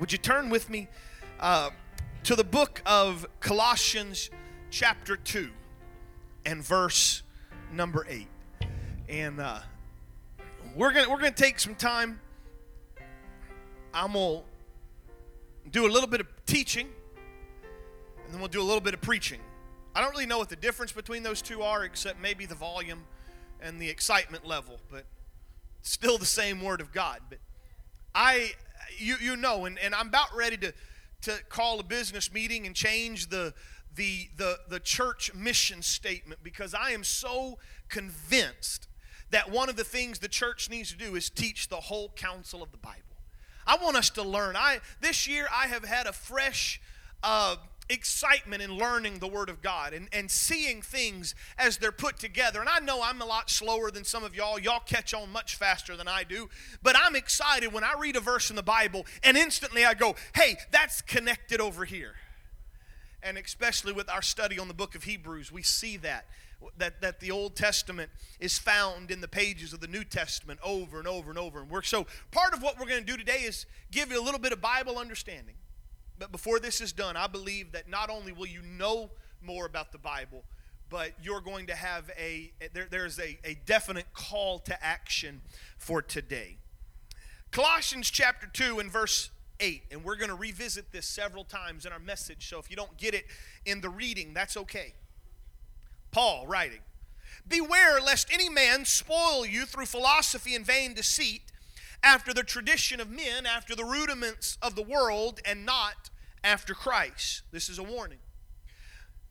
Would you turn with me uh, to the book of Colossians, chapter 2, and verse number 8? And uh, we're going we're gonna take some time. I'm going to do a little bit of teaching, and then we'll do a little bit of preaching. I don't really know what the difference between those two are, except maybe the volume and the excitement level, but still the same Word of God. But I, you, you know, and, and I'm about ready to, to call a business meeting and change the, the, the, the church mission statement because I am so convinced that one of the things the church needs to do is teach the whole counsel of the Bible. I want us to learn. I this year I have had a fresh uh, excitement in learning the Word of God and, and seeing things as they're put together. And I know I'm a lot slower than some of y'all. Y'all catch on much faster than I do. But I'm excited when I read a verse in the Bible and instantly I go, hey, that's connected over here. And especially with our study on the book of Hebrews, we see that. That, that the Old Testament is found in the pages of the New Testament over and over and over. And we're so part of what we're going to do today is give you a little bit of Bible understanding. But before this is done, I believe that not only will you know more about the Bible, but you're going to have a, there, there's a, a definite call to action for today. Colossians chapter 2 and verse 8, and we're going to revisit this several times in our message, so if you don't get it in the reading, that's okay. Paul writing, Beware lest any man spoil you through philosophy and vain deceit after the tradition of men, after the rudiments of the world, and not after Christ. This is a warning.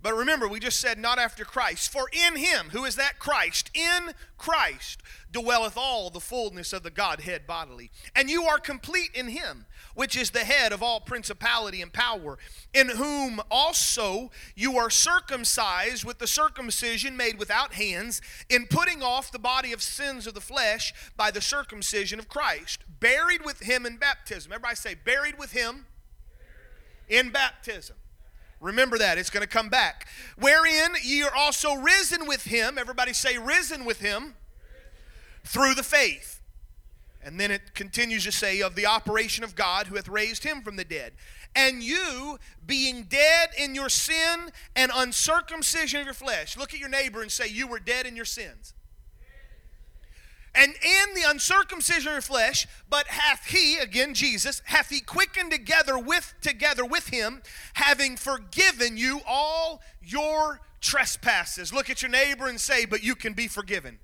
But remember, we just said not after Christ. For in him, who is that Christ? In Christ dwelleth all the fullness of the Godhead bodily. And you are complete in him, which is the head of all principality and power, in whom also you are circumcised with the circumcision made without hands, in putting off the body of sins of the flesh by the circumcision of Christ, buried with him in baptism. Everybody say, buried with him in baptism Remember that. It's going to come back. Wherein ye are also risen with him. Everybody say, risen with him through the faith. And then it continues to say, of the operation of God who hath raised him from the dead. And you, being dead in your sin and uncircumcision of your flesh. Look at your neighbor and say, You were dead in your sins and in the uncircumcision of flesh, but hath he, again Jesus, hath he quickened together with together with him, having forgiven you all your trespasses. Look at your neighbor and say, but you can be forgiven.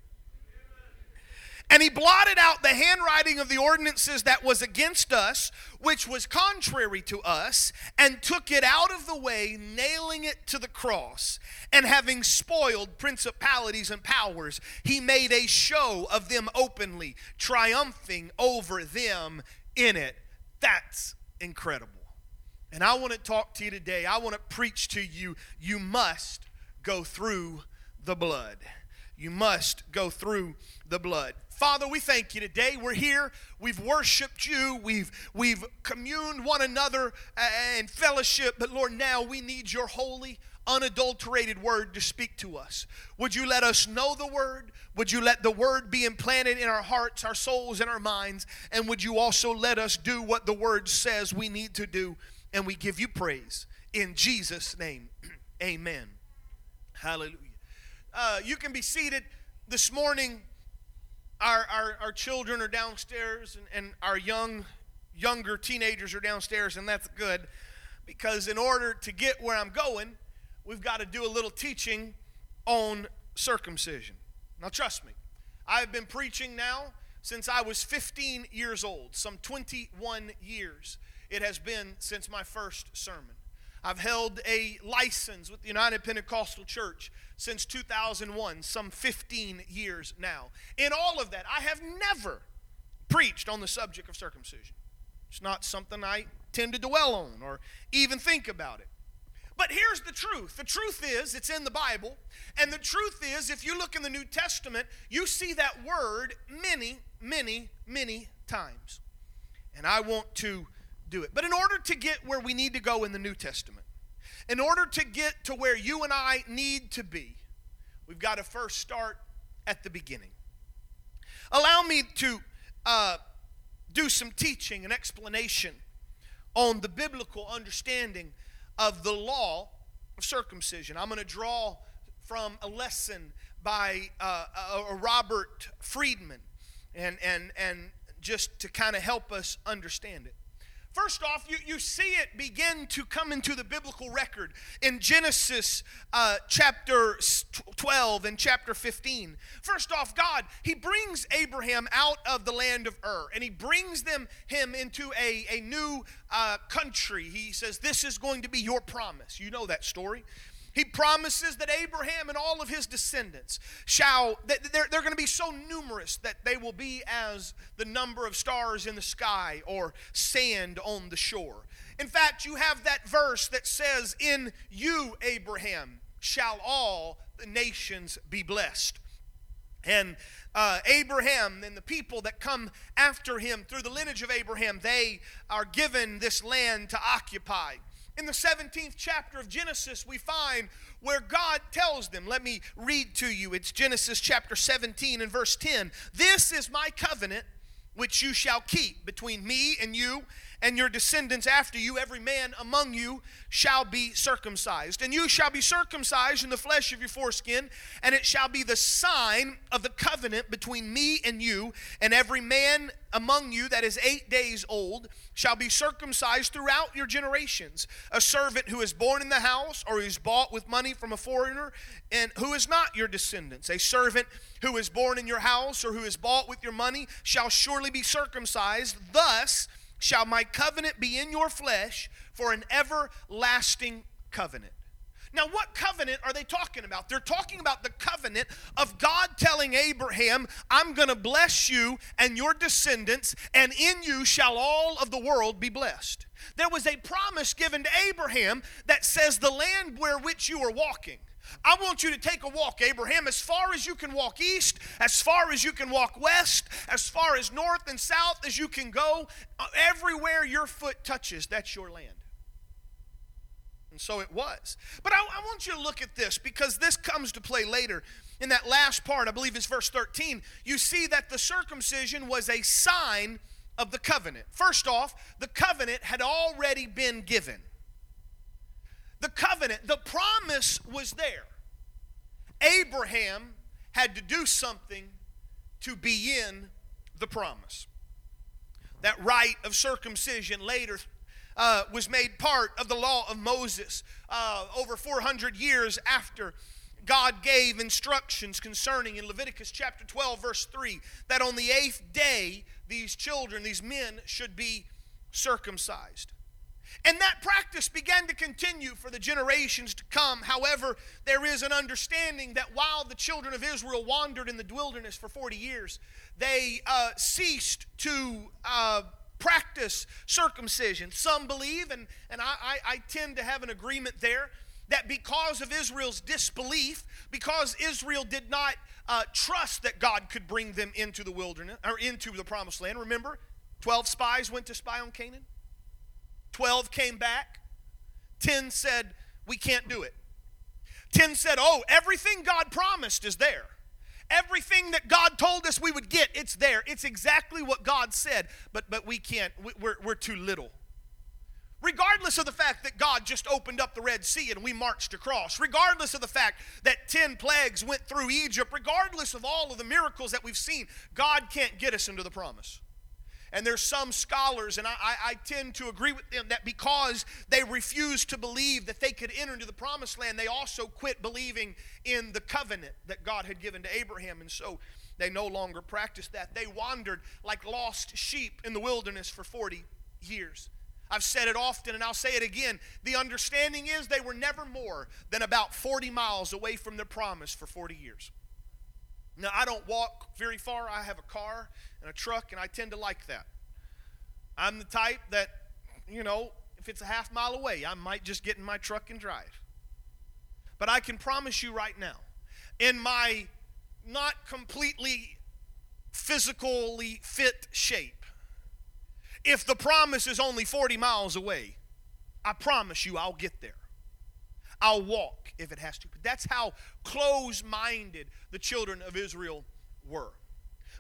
And he blotted out the handwriting of the ordinances that was against us, which was contrary to us, and took it out of the way, nailing it to the cross. And having spoiled principalities and powers, he made a show of them openly, triumphing over them in it. That's incredible. And I want to talk to you today. I want to preach to you. You must go through the blood. You must go through the blood. Father, we thank you today. We're here. We've worshiped you. We've we've communed one another and fellowship. But Lord, now we need your holy, unadulterated word to speak to us. Would you let us know the word? Would you let the word be implanted in our hearts, our souls, and our minds? And would you also let us do what the word says we need to do? And we give you praise. In Jesus' name, amen. Hallelujah. Uh, you can be seated this morning our, our, our children are downstairs and, and our young younger teenagers are downstairs and that's good. Because in order to get where i'm going we've got to do a little teaching on circumcision. Now trust me i've been preaching now since i was 15 years old some 21 years it has been since my first sermon. I've held a license with the united pentecostal church since 2001, some 15 years now. In all of that, I have never preached on the subject of circumcision. It's not something I tend to dwell on or even think about it. But here's the truth. The truth is, it's in the Bible. And the truth is, if you look in the New Testament, you see that word many, many, many times. And I want to do it. But in order to get where we need to go in the New Testament, in order to get to where you and I need to be, we've got to first start at the beginning. Allow me to uh, do some teaching and explanation on the biblical understanding of the law of circumcision. I'm going to draw from a lesson by uh, Robert Friedman and, and, and just to kind of help us understand it. First off, you, you see it begin to come into the biblical record in Genesis uh, chapter 12 and chapter 15. First off, God, He brings Abraham out of the land of Ur and He brings them him into a, a new uh, country. He says, This is going to be your promise. You know that story. He promises that Abraham and all of his descendants shall, they're, they're going to be so numerous that they will be as the number of stars in the sky or sand on the shore. In fact, you have that verse that says, In you, Abraham, shall all the nations be blessed. And uh, Abraham and the people that come after him through the lineage of Abraham, they are given this land to occupy. In the 17th chapter of Genesis, we find where God tells them, let me read to you. It's Genesis chapter 17 and verse 10. This is my covenant which you shall keep between me and you and your descendants after you, every man among you shall be circumcised. And you shall be circumcised in the flesh of your foreskin, and it shall be the sign of the covenant between me and you, and every man among you that is eight days old shall be circumcised throughout your generations. A servant who is born in the house or who is bought with money from a foreigner, and who is not your descendants. A servant who is born in your house or who is bought with your money shall surely be circumcised. Thus, shall my covenant be in your flesh for an everlasting covenant. Now, what covenant are they talking about? They're talking about the covenant of God telling Abraham, I'm going to bless you and your descendants, and in you shall all of the world be blessed. There was a promise given to Abraham that says, The land where which you are walking I want you to take a walk, Abraham, as far as you can walk east, as far as you can walk west, as far as north and south as you can go. Uh, everywhere your foot touches, that's your land. And so it was. But I, I, want you to look at this because this comes to play later. In that last part, I believe it's verse 13, you see that the circumcision was a sign of the covenant. First off, the covenant had already been given. The covenant, the promise was there. Abraham had to do something to be in the promise. That rite of circumcision later uh, was made part of the law of Moses uh, over 400 years after God gave instructions concerning in Leviticus chapter 12, verse 3, that on the eighth day these children, these men, should be circumcised. And that practice began to continue for the generations to come. However, there is an understanding that while the children of Israel wandered in the wilderness for 40 years, they uh, ceased to uh, practice circumcision. Some believe, and, and I, I, I tend to have an agreement there, that because of Israel's disbelief, because Israel did not uh, trust that God could bring them into the wilderness or into the promised land. Remember, 12 spies went to spy on Canaan. 12 came back. 10 said, We can't do it. 10 said, Oh, everything God promised is there. Everything that God told us we would get, it's there. It's exactly what God said, but, but we can't. We're, we're too little. Regardless of the fact that God just opened up the Red Sea and we marched across, regardless of the fact that 10 plagues went through Egypt, regardless of all of the miracles that we've seen, God can't get us into the promise. And there's some scholars, and I, I, tend to agree with them, that because they refused to believe that they could enter into the promised land, they also quit believing in the covenant that God had given to Abraham. And so they no longer practiced that. They wandered like lost sheep in the wilderness for 40 years. I've said it often and I'll say it again. The understanding is they were never more than about 40 miles away from their promise for 40 years. Now, I don't walk very far. I have a car and a truck, and I tend to like that. I'm the type that, you know, if it's a half mile away, I might just get in my truck and drive. But I can promise you right now, in my not completely physically fit shape, if the promise is only 40 miles away, I promise you I'll get there. I'll walk if it has to. But that's how close minded the children of Israel were.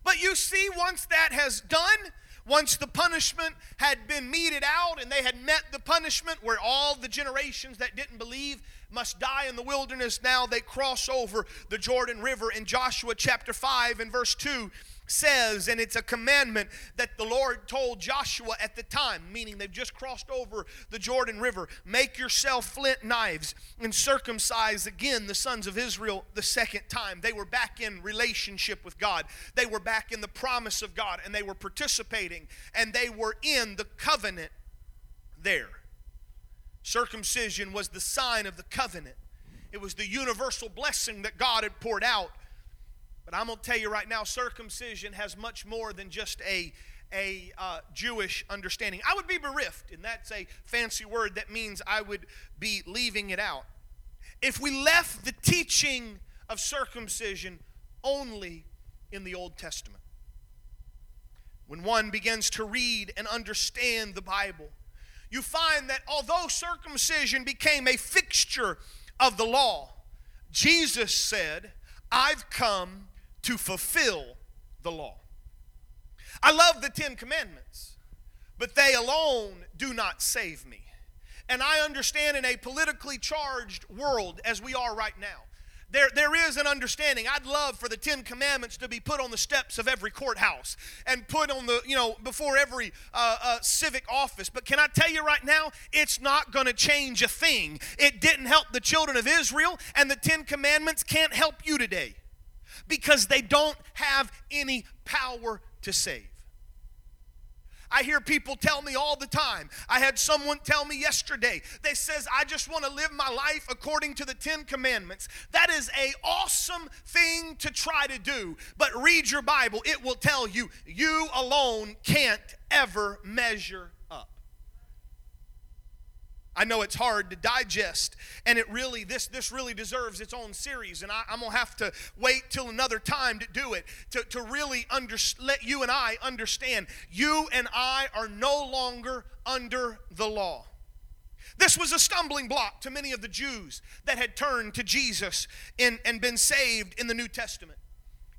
But you see, once that has done, Once the punishment had been meted out and they had met the punishment where all the generations that didn't believe must die in the wilderness, now they cross over the Jordan River in Joshua chapter 5 and verse 2 says, and it's a commandment that the Lord told Joshua at the time, meaning they've just crossed over the Jordan River make yourself flint knives and circumcise again the sons of Israel the second time. They were back in relationship with God, they were back in the promise of God, and they were participating, and they were in the covenant there. Circumcision was the sign of the covenant. It was the universal blessing that God had poured out but I'm going to tell you right now, circumcision has much more than just a, a uh, Jewish understanding. I would be bereft, and that's a fancy word that means I would be leaving it out. If we left the teaching of circumcision only in the Old Testament, when one begins to read and understand the Bible, you find that although circumcision became a fixture of the law, Jesus said, I've come to fulfill the law. I love the Ten Commandments, but they alone do not save me. And I understand in a politically charged world as we are right now, there, there is an understanding. I'd love for the Ten Commandments to be put on the steps of every courthouse and put on the, you know, before every uh, uh, civic office. But can I tell you right now, it's not going to change a thing. It didn't help the children of Israel, and the Ten Commandments can't help you today because they don't have any power to save. I hear people tell me all the time. I had someone tell me yesterday. They says, "I just want to live my life according to the 10 commandments." That is a awesome thing to try to do. But read your Bible. It will tell you you alone can't ever measure I know it's hard to digest, and it really this this really deserves its own series, and I, am gonna have to wait till another time to do it to, to really under, let you and I understand. You and I are no longer under the law. This was a stumbling block to many of the Jews that had turned to Jesus in, and been saved in the New Testament.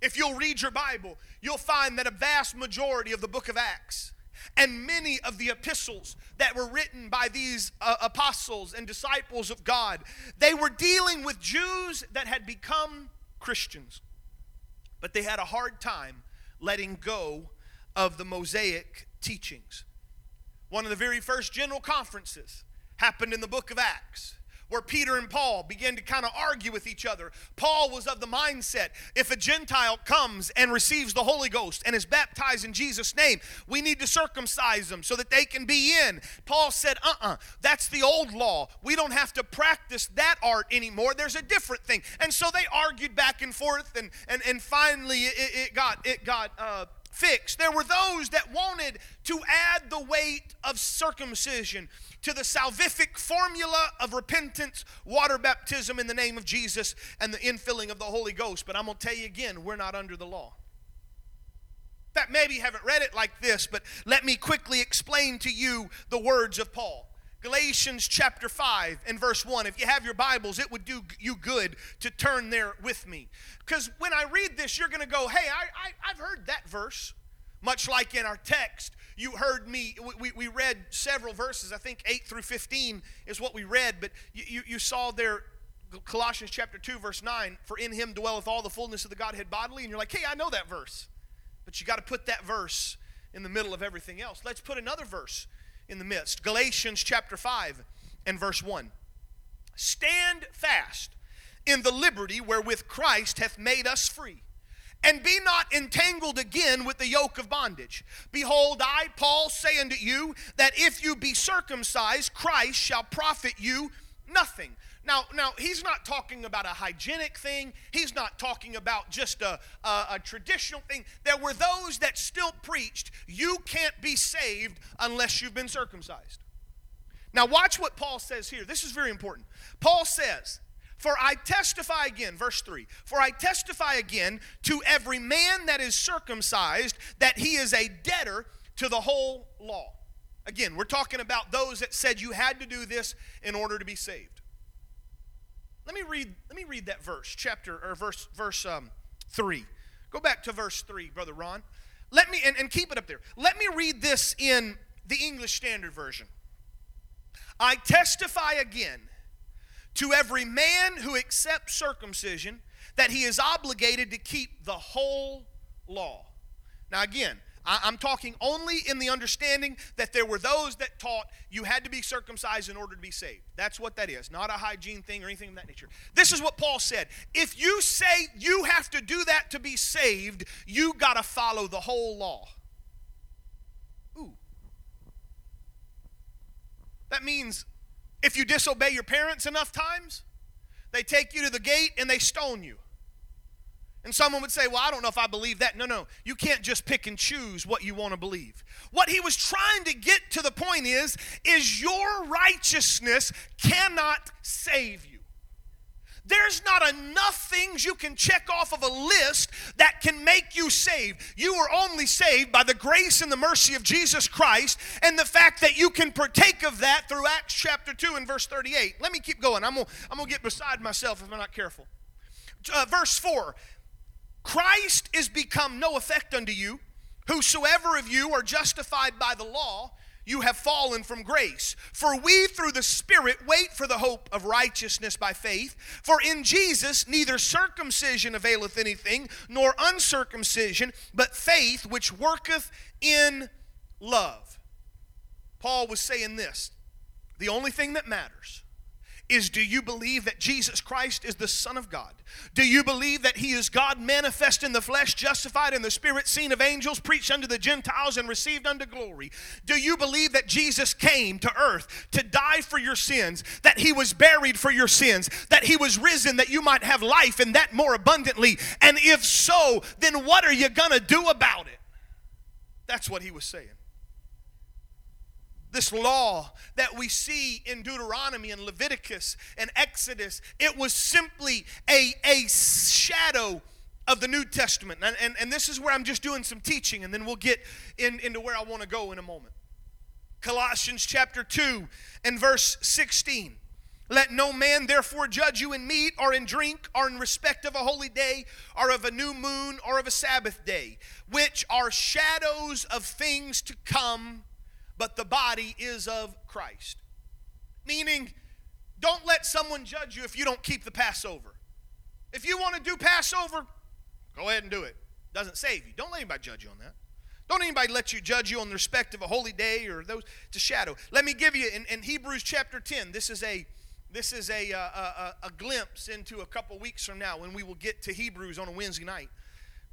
If you'll read your Bible, you'll find that a vast majority of the book of Acts and many of the epistles that were written by these uh, apostles and disciples of God, they were dealing with Jews that had become Christians. But they had a hard time letting go of the Mosaic teachings. One of the very first general conferences happened in the book of Acts where Peter and Paul began to kind of argue with each other. Paul was of the mindset if a Gentile comes and receives the Holy Ghost and is baptized in Jesus' name, we need to circumcise them so that they can be in. Paul said, uh uh-uh, uh, that's the old law. We don't have to practice that art anymore. There's a different thing. And so they argued back and forth, and, and, and finally it, it got, it got uh, fixed. There were those that wanted to add the weight of circumcision to the salvific formula of repentance, water baptism in the name of Jesus, and the infilling of the Holy Ghost. But I'm going to tell you again, we're not under the law. That maybe you haven't read it like this, but let me quickly explain to you the words of Paul. Galatians chapter 5 and verse 1. If you have your Bibles, it would do you good to turn there with me. Because when I read this, you're going to go, hey, I, I, I've heard that verse. Much like in our text, you heard me, we, we read several verses. I think 8 through 15 is what we read, but you, you, you saw there Colossians chapter 2, verse 9, for in him dwelleth all the fullness of the Godhead bodily. And you're like, hey, I know that verse. But you got to put that verse in the middle of everything else. Let's put another verse in the midst. Galatians chapter 5 and verse 1. Stand fast in the liberty wherewith Christ hath made us free. And be not entangled again with the yoke of bondage. Behold, I, Paul, say unto you that if you be circumcised, Christ shall profit you nothing. Now, now he's not talking about a hygienic thing. He's not talking about just a, a, a, traditional thing. There were those that still preached, you can't be saved unless you've been circumcised. Now, watch what Paul says here. This is very important. Paul says, For I testify again, verse 3 For I testify again to every man that is circumcised that he is a debtor to the whole law. Again, we're talking about those that said you had to do this in order to be saved. Let me read, let me read that verse, chapter or verse verse um, 3. Go back to verse 3, brother Ron. Let me, and, and keep it up there. Let me read this in the English Standard Version. I testify again to every man who accepts circumcision that he is obligated to keep the whole law. Now, again, I'm talking only in the understanding that there were those that taught you had to be circumcised in order to be saved. That's what that is, not a hygiene thing or anything of that nature. This is what Paul said. If you say you have to do that to be saved, you got to follow the whole law. Ooh. That means if you disobey your parents enough times, they take you to the gate and they stone you. And someone would say, Well, I don't know if I believe that. No, no. You can't just pick and choose what you want to believe. What he was trying to get to the point is, is your righteousness cannot save you. There's not enough things you can check off of a list that can make you saved. You are only saved by the grace and the mercy of Jesus Christ and the fact that you can partake of that through Acts chapter 2 and verse 38. Let me keep going. I'm going I'm to get beside myself if I'm not careful. Uh, verse 4 Christ is become no effect unto you. Whosoever of you are justified by the law, you have fallen from grace. For we through the Spirit wait for the hope of righteousness by faith. For in Jesus neither circumcision availeth anything, nor uncircumcision, but faith which worketh in love. Paul was saying this the only thing that matters is do you believe that Jesus Christ is the Son of God? Do you believe that He is God manifest in the flesh, justified in the Spirit, seen of angels, preached unto the Gentiles, and received unto glory? Do you believe that Jesus came to earth to die for your sins, that He was buried for your sins, that He was risen that you might have life and that more abundantly? And if so, then what are you going to do about it? That's what He was saying this law that we see in Deuteronomy and Leviticus and Exodus, it was simply a, a shadow of the New Testament. And, and, and this is where I'm just doing some teaching, and then we'll get in, into where I want to go in a moment. Colossians chapter 2 and verse 16. Let no man therefore judge you in meat or in drink or in respect of a holy day or of a new moon or of a Sabbath day, which are shadows of things to come but the body is of Christ. Meaning, don't let someone judge you if you don't keep the Passover. If you want to do Passover, go ahead and do it. Doesn't save you. Don't let anybody judge you on that. Don't anybody let you judge you on the respect of a holy day or those. It's a shadow. Let me give you in, in Hebrews chapter 10. This is a this is a, uh, a, a, a glimpse into a couple weeks from now when we will get to Hebrews on a Wednesday night,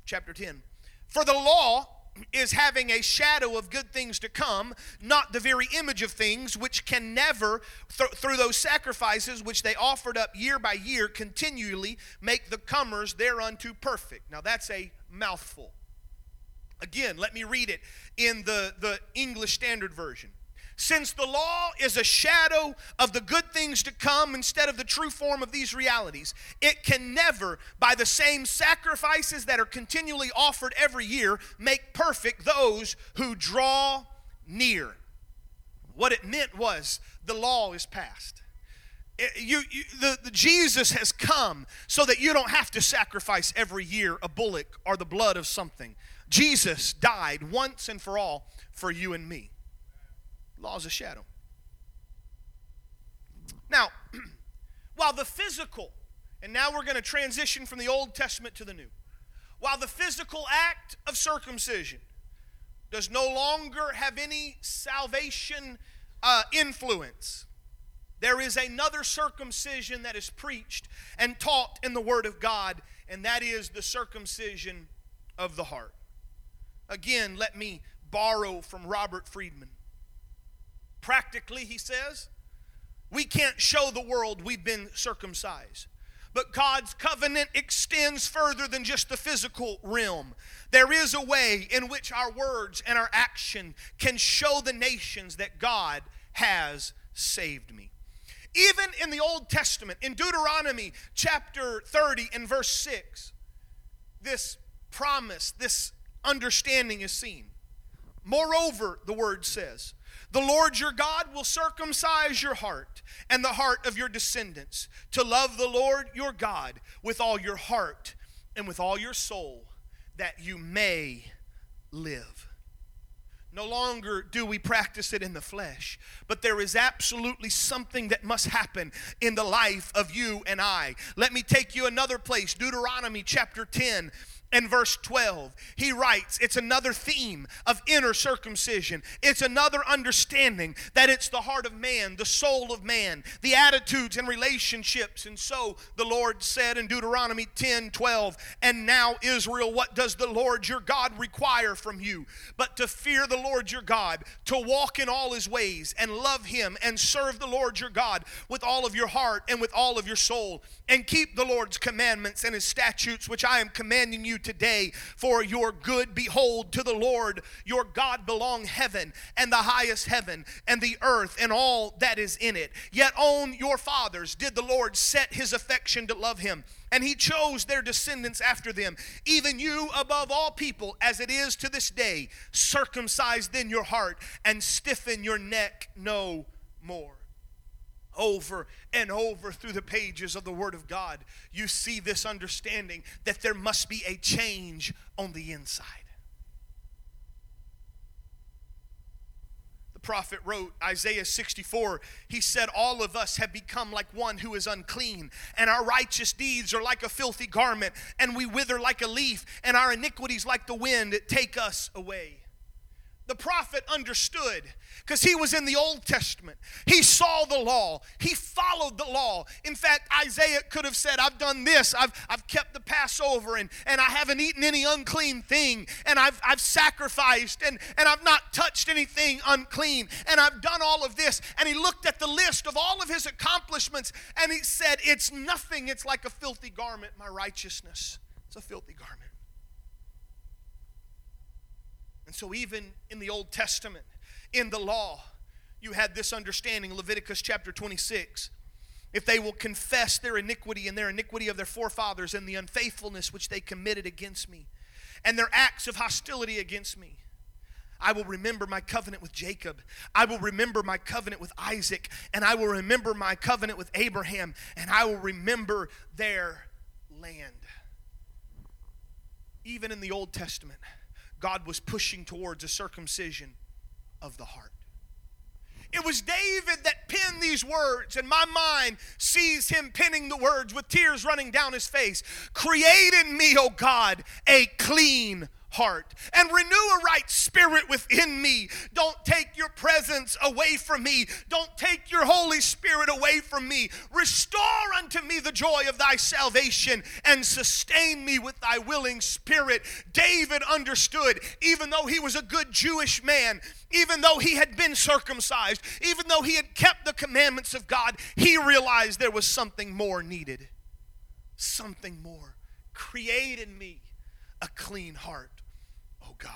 chapter 10. For the law is having a shadow of good things to come, not the very image of things, which can never, th- through those sacrifices which they offered up year by year, continually make the comers thereunto perfect. Now that's a mouthful. Again, let me read it in the, the English Standard Version. Since the law is a shadow of the good things to come instead of the true form of these realities, it can never, by the same sacrifices that are continually offered every year, make perfect those who draw near. What it meant was the law is passed. It, eh, you, you, the, the Jesus has come so that you don't have to sacrifice every year a bullock or the blood of something. Jesus died once and for all for you and me. Law is a shadow. Now, while the physical, and now we're going to transition from the Old Testament to the New, while the physical act of circumcision does no longer have any salvation uh, influence, there is another circumcision that is preached and taught in the Word of God, and that is the circumcision of the heart. Again, let me borrow from Robert Friedman. Practically, he says, we can't show the world we've been circumcised. But God's covenant extends further than just the physical realm. There is a way in which our words and our action can show the nations that God has saved me. Even in the Old Testament, in Deuteronomy chapter 30 and verse 6, this promise, this understanding is seen. Moreover, the word says, the Lord your God will circumcise your heart and the heart of your descendants to love the Lord your God with all your heart and with all your soul, that you may live. No longer do we practice it in the flesh, but there is absolutely something that must happen in the life of you and I. Let me take you another place Deuteronomy chapter 10 and verse 12, he writes, it's another theme of inner circumcision. It's another understanding that it's the heart of man, the soul of man, the attitudes and relationships. And so the Lord said in Deuteronomy 10 12, And now, Israel, what does the Lord your God require from you? But to fear the Lord your God, to walk in all his ways, and love him, and serve the Lord your God with all of your heart and with all of your soul, and keep the Lord's commandments and his statutes, which I am commanding you today for your good. Behold, to the Lord your God belong heaven and the highest heaven and the earth and all that is in it. Yet on your fathers did the Lord set his affection to love him. And he chose their descendants after them, even you above all people, as it is to this day. Circumcise then your heart and stiffen your neck no more over and over through the pages of the Word of God, you see this understanding that there must be a change on the inside. The prophet wrote, Isaiah 64, he said, All of us have become like one who is unclean, and our righteous deeds are like a filthy garment, and we wither like a leaf, and our iniquities like the wind take us away the prophet understood because he was in the Old Testament. He saw the law, he followed the law. In fact, Isaiah could have said, I've done this, I've, I've kept the Passover, and, and I haven't eaten any unclean thing, and I've, I've sacrificed, and, and I've not touched anything unclean, and I've done all of this. And he looked at the list of all of his accomplishments, and he said, It's nothing, it's like a filthy garment, my righteousness. It's a filthy garment. And so, even in the Old Testament, in the law, you had this understanding Leviticus chapter 26. If they will confess their iniquity and their iniquity of their forefathers and the unfaithfulness which they committed against me, and their acts of hostility against me, I will remember my covenant with Jacob. I will remember my covenant with Isaac. And I will remember my covenant with Abraham. And I will remember their land. Even in the Old Testament, God was pushing towards a circumcision of the heart. It was David that penned these words, and my mind sees him penning the words with tears running down his face. Create in me, O God, a clean heart and renew a right spirit within me. Don't take your presence away from me. Don't take your Holy Spirit away from me. Restore unto me the joy of thy salvation and sustain me with thy willing spirit. David understood, even though he was a good Jewish man, even though he had been circumcised, even though he had kept the commandments of God, he realized there was something more needed. Something more. Create in me a clean heart God.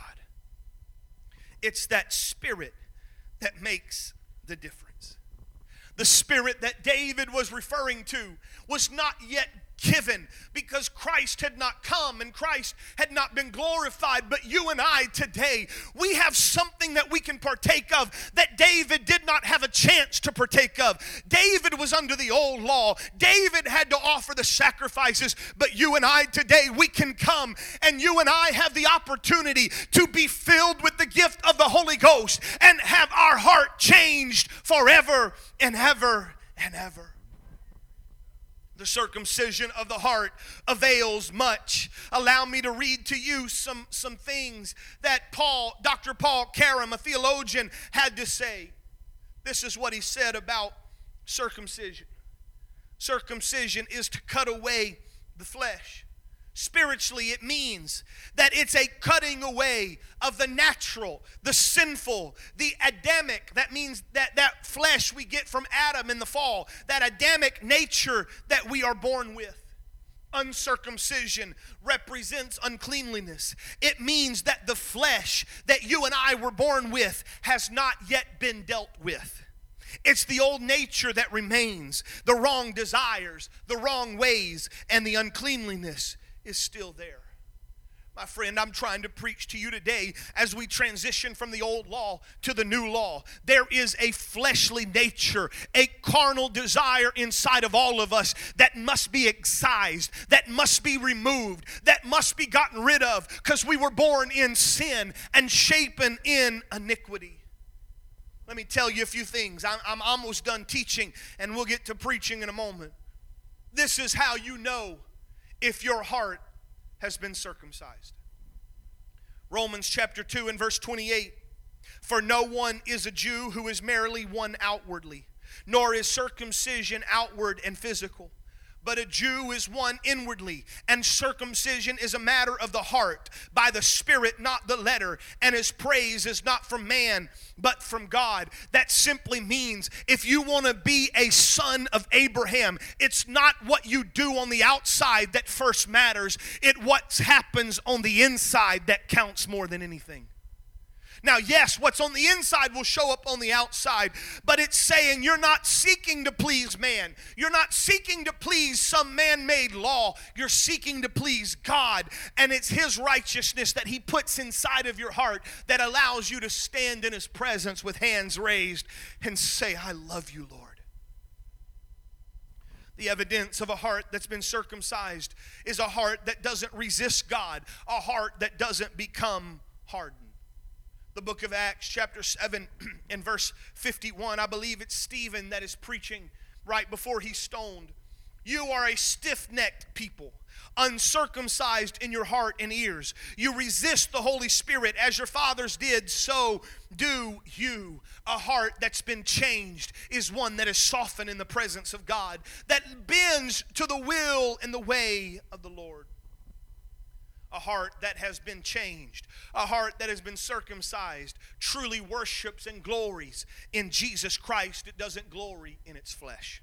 It's that spirit that makes the difference. The spirit that David was referring to was not yet given because Christ had not come and Christ had not been glorified. But you and I today, we have something that we can partake of that David did not have a chance to partake of. David was under the old law, David had to offer the sacrifices. But you and I today, we can come and you and I have the opportunity to be filled with the gift of the Holy Ghost and have our heart changed forever and ever and ever the circumcision of the heart avails much. Allow me to read to you some, some things that Paul, Dr. Paul Carum, a theologian, had to say. This is what he said about circumcision. Circumcision is to cut away the flesh. Spiritually, it means that it's a cutting away of the natural, the sinful, the Adamic. That means that that flesh we get from Adam in the fall, that Adamic nature that we are born with. Uncircumcision represents uncleanliness. It means that the flesh that you and I were born with has not yet been dealt with. It's the old nature that remains, the wrong desires, the wrong ways, and the uncleanliness is still there. My friend, I'm trying to preach to you today as we transition from the old law to the new law. There is a fleshly nature, a carnal desire inside of all of us that must be excised, that must be removed, that must be gotten rid of because we were born in sin and shapen in iniquity. Let me tell you a few things. I'm, I'm almost done teaching and we'll get to preaching in a moment. This is how you know if your heart has been circumcised. Romans chapter 2 and verse 28 For no one is a Jew who is merely one outwardly, nor is circumcision outward and physical but a Jew is one inwardly, and circumcision is a matter of the heart, by the Spirit, not the letter. And his praise is not from man, but from God. That simply means if you want to be a son of Abraham, it's not what you do on the outside that first matters, it what happens on the inside that counts more than anything. Now, yes, what's on the inside will show up on the outside, but it's saying you're not seeking to please man. You're not seeking to please some man made law. You're seeking to please God, and it's His righteousness that He puts inside of your heart that allows you to stand in His presence with hands raised and say, I love you, Lord. The evidence of a heart that's been circumcised is a heart that doesn't resist God, a heart that doesn't become hardened the book of Acts, chapter 7, and verse 51. I believe it's Stephen that is preaching right before he's stoned. You are a stiff necked people, uncircumcised in your heart and ears. You resist the Holy Spirit as your fathers did, so do you. A heart that's been changed is one that is softened in the presence of God, that bends to the will and the way of the Lord a heart that has been changed, a heart that has been circumcised, truly worships and glories in Jesus Christ. It doesn't glory in its flesh.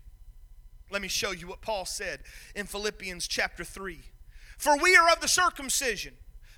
Let me show you what Paul said in Philippians chapter 3. For we are of the circumcision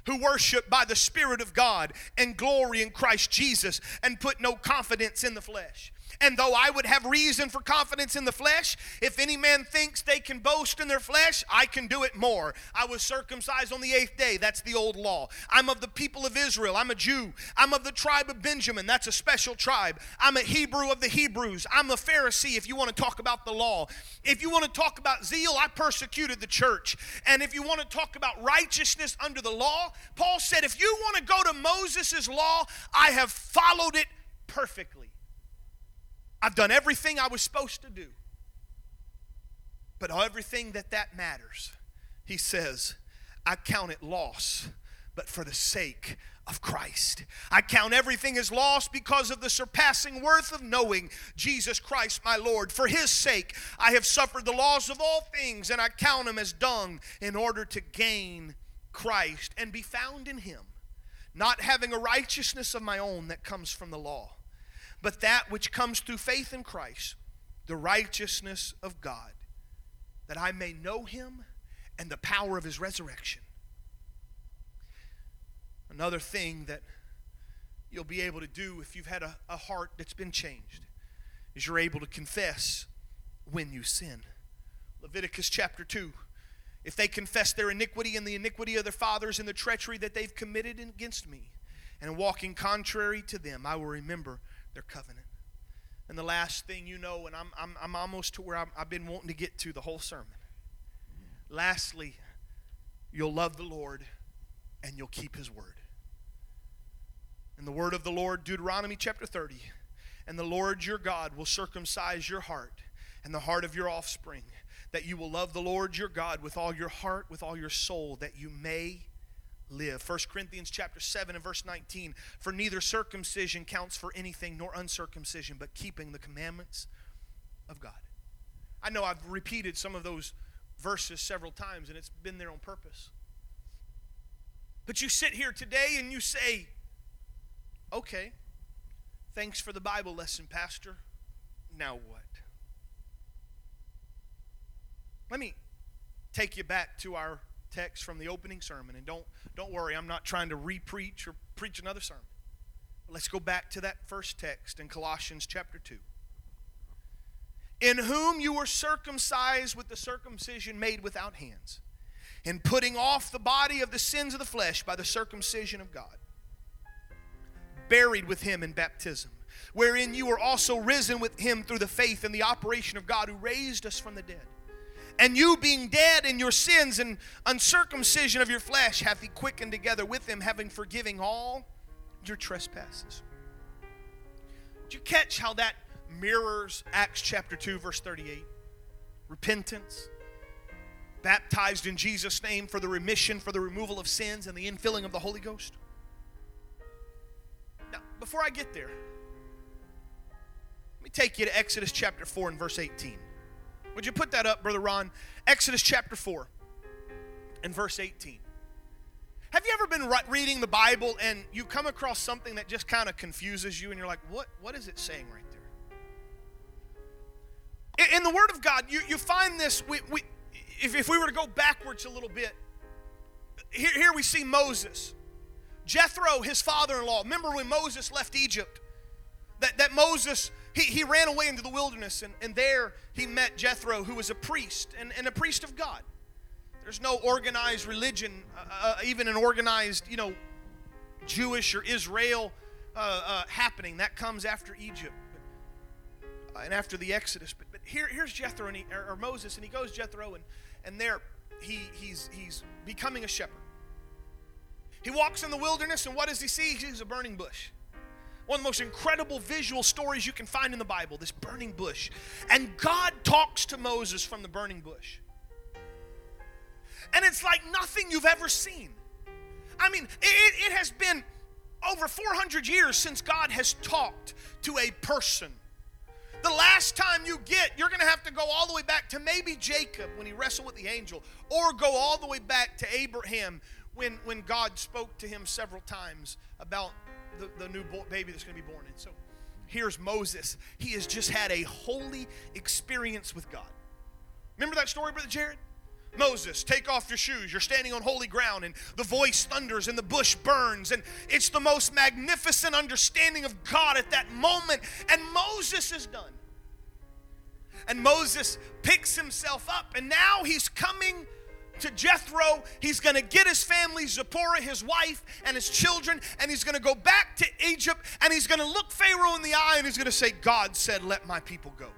who worship by the Spirit of God and glory in Christ Jesus and put no confidence in the flesh. And though I would have reason for confidence in the flesh, if any man thinks they can boast in their flesh, I can do it more. I was circumcised on the eighth day. That's the old law. I'm of the people of Israel. I'm a Jew. I'm of the tribe of Benjamin. That's a special tribe. I'm a Hebrew of the Hebrews. I'm a Pharisee if you want to talk about the law. If you want to talk about zeal, I persecuted the church. And if you want to talk about righteousness under the law, Paul said, if you want to go to Moses' law, I have followed it perfectly. I've done everything I was supposed to do. But everything that that matters, he says, I count it loss, but for the sake of Christ. I count everything as loss because of the surpassing worth of knowing Jesus Christ my Lord. For his sake, I have suffered the loss of all things, and I count them as dung in order to gain Christ and be found in him, not having a righteousness of my own that comes from the law but that which comes through faith in Christ, the righteousness of God, that I may know him and the power of his resurrection. Another thing that you'll be able to do if you've had a, a heart that's been changed is you're able to confess when you sin. Leviticus chapter 2. If they confess their iniquity and the iniquity of their fathers and the treachery that they've committed against me, and walking contrary to them, I will remember their covenant. And the last thing you know, and I'm, I'm, I'm almost to where i have been wanting to get to the whole sermon. Lastly, you'll love the Lord and you'll keep his word. And the word of the Lord, Deuteronomy chapter 30. And the Lord your God will circumcise your heart and the heart of your offspring, that you will love the Lord your God with all your heart, with all your soul, that you may live. 1 Corinthians chapter 7 and verse 19. For neither circumcision counts for anything nor uncircumcision, but keeping the commandments of God. I know I've repeated some of those verses several times and it's been there on purpose. But you sit here today and you say, okay, thanks for the Bible lesson, Pastor. Now what? Let me take you back to our text from the opening sermon. And don't, don't worry, I'm not trying to repreach or preach another sermon. Let's go back to that first text in Colossians chapter 2. In whom you were circumcised with the circumcision made without hands in putting off the body of the sins of the flesh by the circumcision of God, buried with him in baptism, wherein you were also risen with him through the faith and the operation of God who raised us from the dead. And you, being dead in your sins and uncircumcision of your flesh, hath he quickened together with him, having forgiving all your trespasses. Did you catch how that mirrors Acts chapter 2, verse 38? Repentance, baptized in Jesus' name for the remission, for the removal of sins, and the infilling of the Holy Ghost. Now, before I get there, let me take you to Exodus chapter 4 and verse 18. Would you put that up, Brother Ron? Exodus chapter 4 and verse 18. Have you ever been reading the Bible and you come across something that just kind of confuses you and you're like, what, what is it saying right there? In the Word of God, you, you find this, we, we, if, if we were to go backwards a little bit, here, here we see Moses. Jethro, his father in law. Remember when Moses left Egypt? That, that Moses, he, he ran away into the wilderness, and, and there he met Jethro, who was a priest, and, and a priest of God. There's no organized religion, uh, uh, even an organized, you know, Jewish or Israel uh, uh happening. That comes after Egypt uh, and after the Exodus. But, but here, here's Jethro and he, or, or Moses, and he goes Jethro, and, and there he, he's, he's becoming a shepherd. He walks in the wilderness, and what does he see? He sees a burning bush. One of the most incredible visual stories you can find in the Bible this burning bush. And God talks to Moses from the burning bush. And it's like nothing you've ever seen. I mean, it, it has been over 400 years since God has talked to a person. The last time you get, you're going to have to go all the way back to maybe Jacob when he wrestled with the angel, or go all the way back to Abraham when, when God spoke to him several times about the, the new baby that's going to be born. And so here's Moses. He has just had a holy experience with God. Remember that story, Brother Jared? Moses, take off your shoes. You're standing on holy ground, and the voice thunders, and the bush burns. And it's the most magnificent understanding of God at that moment. And Moses is done. And Moses picks himself up, and now he's coming to Jethro. He's going to get his family, Zipporah, his wife, and his children, and he's going to go back to Egypt, and he's going to look Pharaoh in the eye, and he's going to say, God said, Let my people go.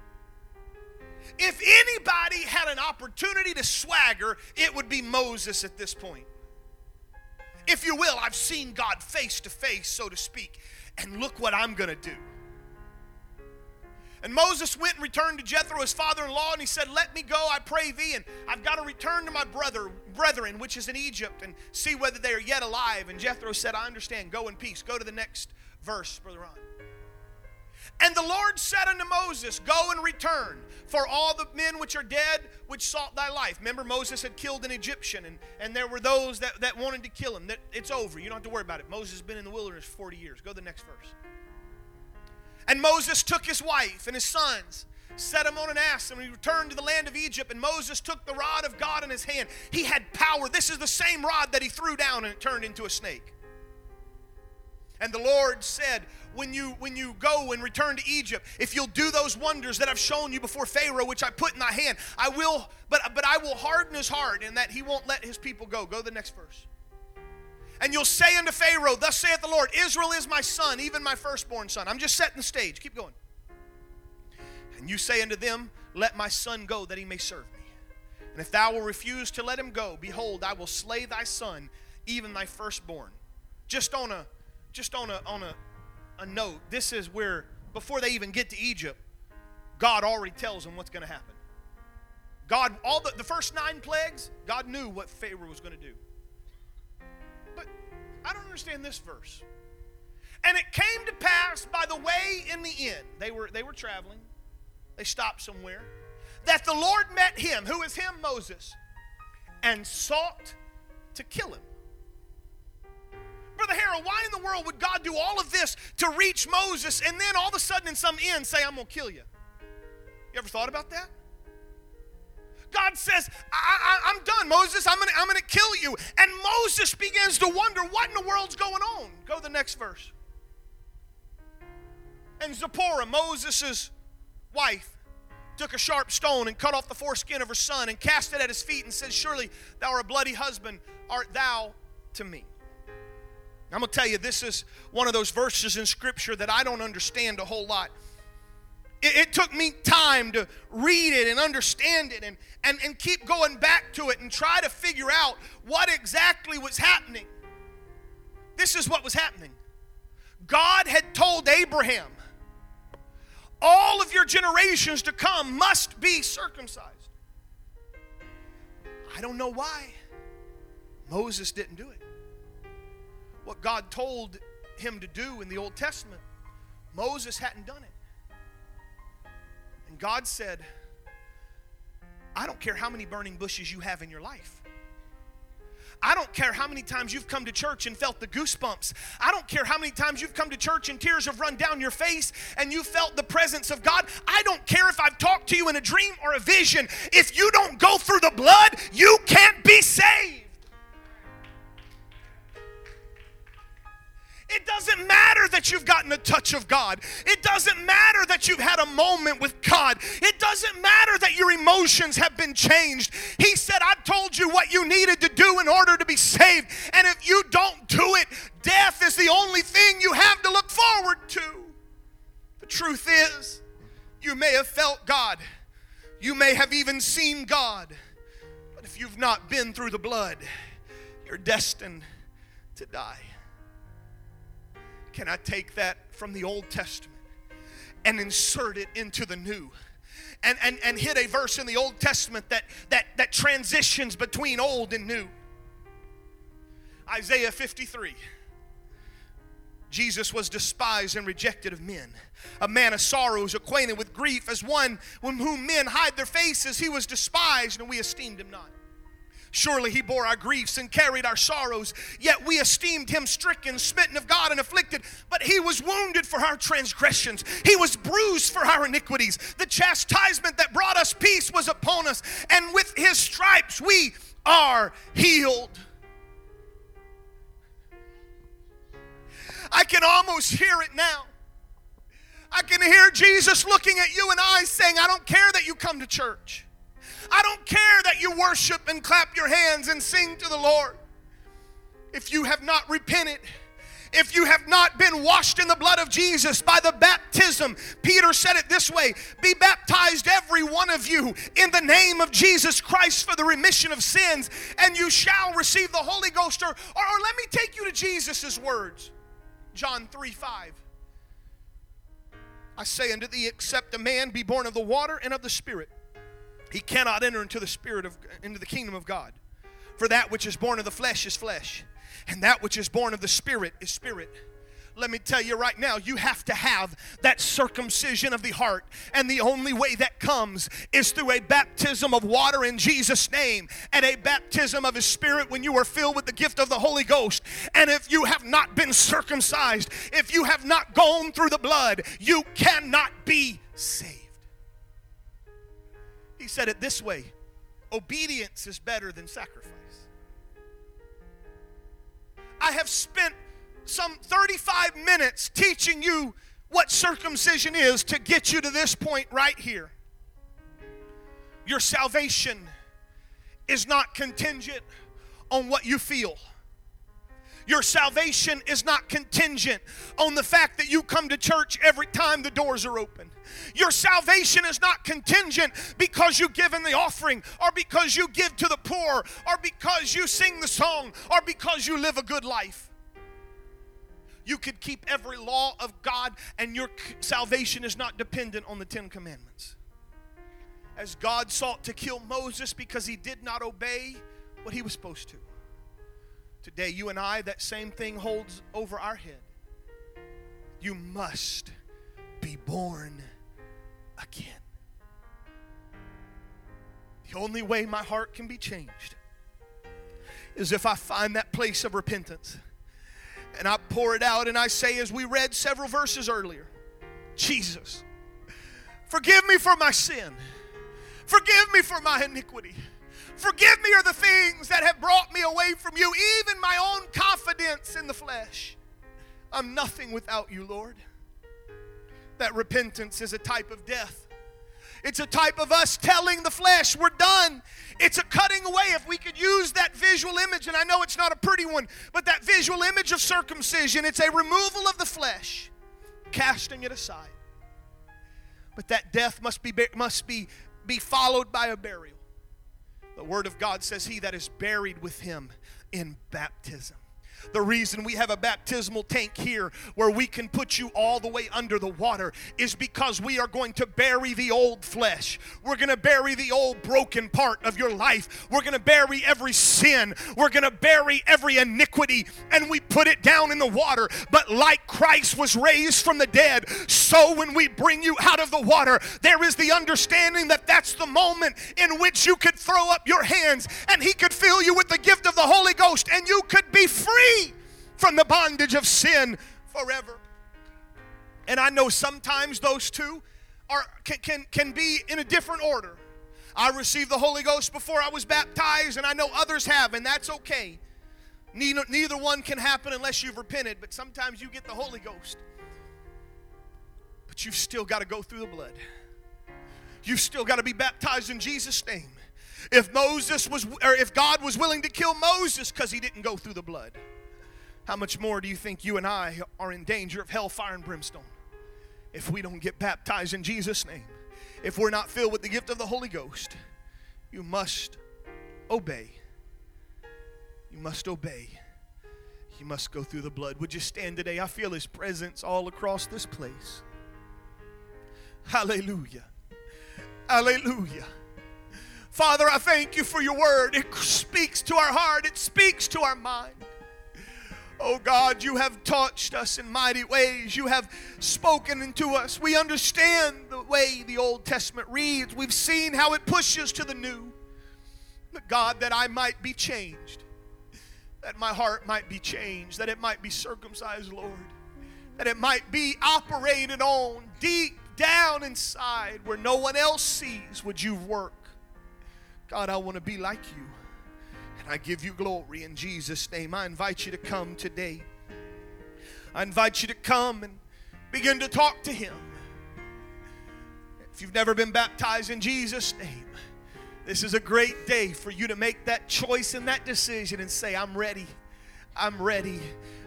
If anybody had an opportunity to swagger, it would be Moses at this point. If you will, I've seen God face to face, so to speak, and look what I'm going to do. And Moses went and returned to Jethro, his father in law, and he said, Let me go, I pray thee, and I've got to return to my brother, brethren, which is in Egypt, and see whether they are yet alive. And Jethro said, I understand, go in peace. Go to the next verse, Brother Ron. And the Lord said unto Moses, Go and return, for all the men which are dead which sought thy life. Remember, Moses had killed an Egyptian, and, and there were those that, that wanted to kill him. That it's over. You don't have to worry about it. Moses has been in the wilderness 40 years. Go to the next verse. And Moses took his wife and his sons, set him on an ass, and he returned to the land of Egypt. And Moses took the rod of God in his hand. He had power. This is the same rod that he threw down and it turned into a snake. And the Lord said, when you when you go and return to Egypt, if you'll do those wonders that I've shown you before Pharaoh, which I put in thy hand, I will, but but I will harden his heart, and that he won't let his people go. Go to the next verse. And you'll say unto Pharaoh, Thus saith the Lord, Israel is my son, even my firstborn son. I'm just setting the stage. Keep going. And you say unto them, Let my son go, that he may serve me. And if thou will refuse to let him go, behold, I will slay thy son, even thy firstborn. Just on a just on a on a, a note, this is where before they even get to Egypt, God already tells them what's going to happen. God, all the, the first nine plagues, God knew what Pharaoh was going to do. I don't understand this verse. And it came to pass by the way in the end. They were, they were traveling. They stopped somewhere. That the Lord met him. Who is him? Moses. And sought to kill him. Brother Harold, why in the world would God do all of this to reach Moses and then all of a sudden in some end say, I'm going to kill you? You ever thought about that? God says, I, am done, Moses. I'm going to I'm gonna kill you. And Moses begins to wonder what in the world's going on. Go to the next verse. And Zipporah, Moses' wife, took a sharp stone and cut off the foreskin of her son and cast it at his feet and said, Surely thou art a bloody husband, art thou to me. I'm going to tell you, this is one of those verses in Scripture that I don't understand a whole lot. It, it, took me time to read it and understand it and, and, and keep going back to it and try to figure out what exactly was happening. This is what was happening God had told Abraham, all of your generations to come must be circumcised. I don't know why Moses didn't do it. What God told him to do in the Old Testament, Moses hadn't done it. God said, I don't care how many burning bushes you have in your life. I don't care how many times you've come to church and felt the goosebumps. I don't care how many times you've come to church and tears have run down your face and you felt the presence of God. I don't care if I've talked to you in a dream or a vision. If you don't go through the blood, you can't be saved. It doesn't matter that you've gotten a touch of God. It doesn't matter that you've had a moment with God. It doesn't matter that your emotions have been changed. He said, I've told you what you needed to do in order to be saved. And if you don't do it, death is the only thing you have to look forward to. The truth is, you may have felt God, you may have even seen God, but if you've not been through the blood, you're destined to die. Can I take that from the Old Testament and insert it into the New? And, and, and hit a verse in the Old Testament that, that, that transitions between old and new. Isaiah 53. Jesus was despised and rejected of men, a man of sorrows, acquainted with grief, as one whom men hide their faces. He was despised, and we esteemed him not. Surely he bore our griefs and carried our sorrows, yet we esteemed him stricken, smitten of God, and afflicted. But he was wounded for our transgressions, he was bruised for our iniquities. The chastisement that brought us peace was upon us, and with his stripes we are healed. I can almost hear it now. I can hear Jesus looking at you and I saying, I don't care that you come to church. I don't care that you worship and clap your hands and sing to the Lord. If you have not repented, if you have not been washed in the blood of Jesus by the baptism, Peter said it this way Be baptized, every one of you, in the name of Jesus Christ for the remission of sins, and you shall receive the Holy Ghost. Or, or, or let me take you to Jesus' words John 3 5. I say unto thee, except a man be born of the water and of the Spirit, he cannot enter into the spirit of into the kingdom of God. For that which is born of the flesh is flesh, and that which is born of the spirit is spirit. Let me tell you right now, you have to have that circumcision of the heart. And the only way that comes is through a baptism of water in Jesus' name and a baptism of His Spirit when you are filled with the gift of the Holy Ghost. And if you have not been circumcised, if you have not gone through the blood, you cannot be saved. He said it this way obedience is better than sacrifice. I have spent some 35 minutes teaching you what circumcision is to get you to this point right here. Your salvation is not contingent on what you feel. Your salvation is not contingent on the fact that you come to church every time the doors are open. Your salvation is not contingent because you give in the offering, or because you give to the poor, or because you sing the song, or because you live a good life. You could keep every law of God, and your salvation is not dependent on the Ten Commandments. As God sought to kill Moses because he did not obey what he was supposed to. Today, you and I, that same thing holds over our head. You must be born again. The only way my heart can be changed is if I find that place of repentance and I pour it out and I say, as we read several verses earlier, Jesus, forgive me for my sin, forgive me for my iniquity. Forgive me of the things that have brought me away from you, even my own confidence in the flesh. I'm nothing without you, Lord. That repentance is a type of death. It's a type of us telling the flesh, we're done. It's a cutting away. If we could use that visual image, and I know it's not a pretty one, but that visual image of circumcision, it's a removal of the flesh, casting it aside. But that death must be, must be, be followed by a burial. The Word of God says, He that is buried with him in baptism. The reason we have a baptismal tank here where we can put you all the way under the water is because we are going to bury the old flesh. We're going to bury the old broken part of your life. We're going to bury every sin. We're going to bury every iniquity and we put it down in the water. But like Christ was raised from the dead, so when we bring you out of the water, there is the understanding that that's the moment in which you could throw up your hands and He could fill you with the gift of the Holy Ghost and you could be free from the bondage of sin forever. And I know sometimes those two are, can, can, can be in a different order. I received the Holy Ghost before I was baptized, and I know others have, and that's okay. Neither, neither one can happen unless you've repented, but sometimes you get the Holy Ghost. But you've still got to go through the blood. You've still got to be baptized in Jesus' name. If Moses was, or if God was willing to kill Moses because he didn't go through the blood, how much more do you think you and I are in danger of hellfire and brimstone if we don't get baptized in Jesus' name? If we're not filled with the gift of the Holy Ghost, you must obey. You must obey. You must go through the blood. Would you stand today? I feel His presence all across this place. Hallelujah. Hallelujah. Father, I thank you for your word. It speaks to our heart, it speaks to our mind. Oh God, you have touched us in mighty ways. You have spoken into us. We understand the way the Old Testament reads. We've seen how it pushes to the new. But God, that I might be changed, that my heart might be changed, that it might be circumcised, Lord, that it might be operated on deep down inside where no one else sees would you work God, I want to be like you. I give you glory in Jesus' name. I invite you to come today. I invite you to come and begin to talk to Him. If you've never been baptized in Jesus' name, this is a great day for you to make that choice and that decision and say, I'm ready. I'm ready.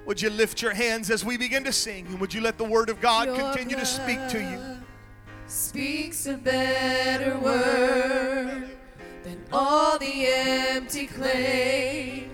Would you lift your hands as we begin to sing? And would you let the Word of God your continue to speak to you? Speaks a better word than all the empty clay.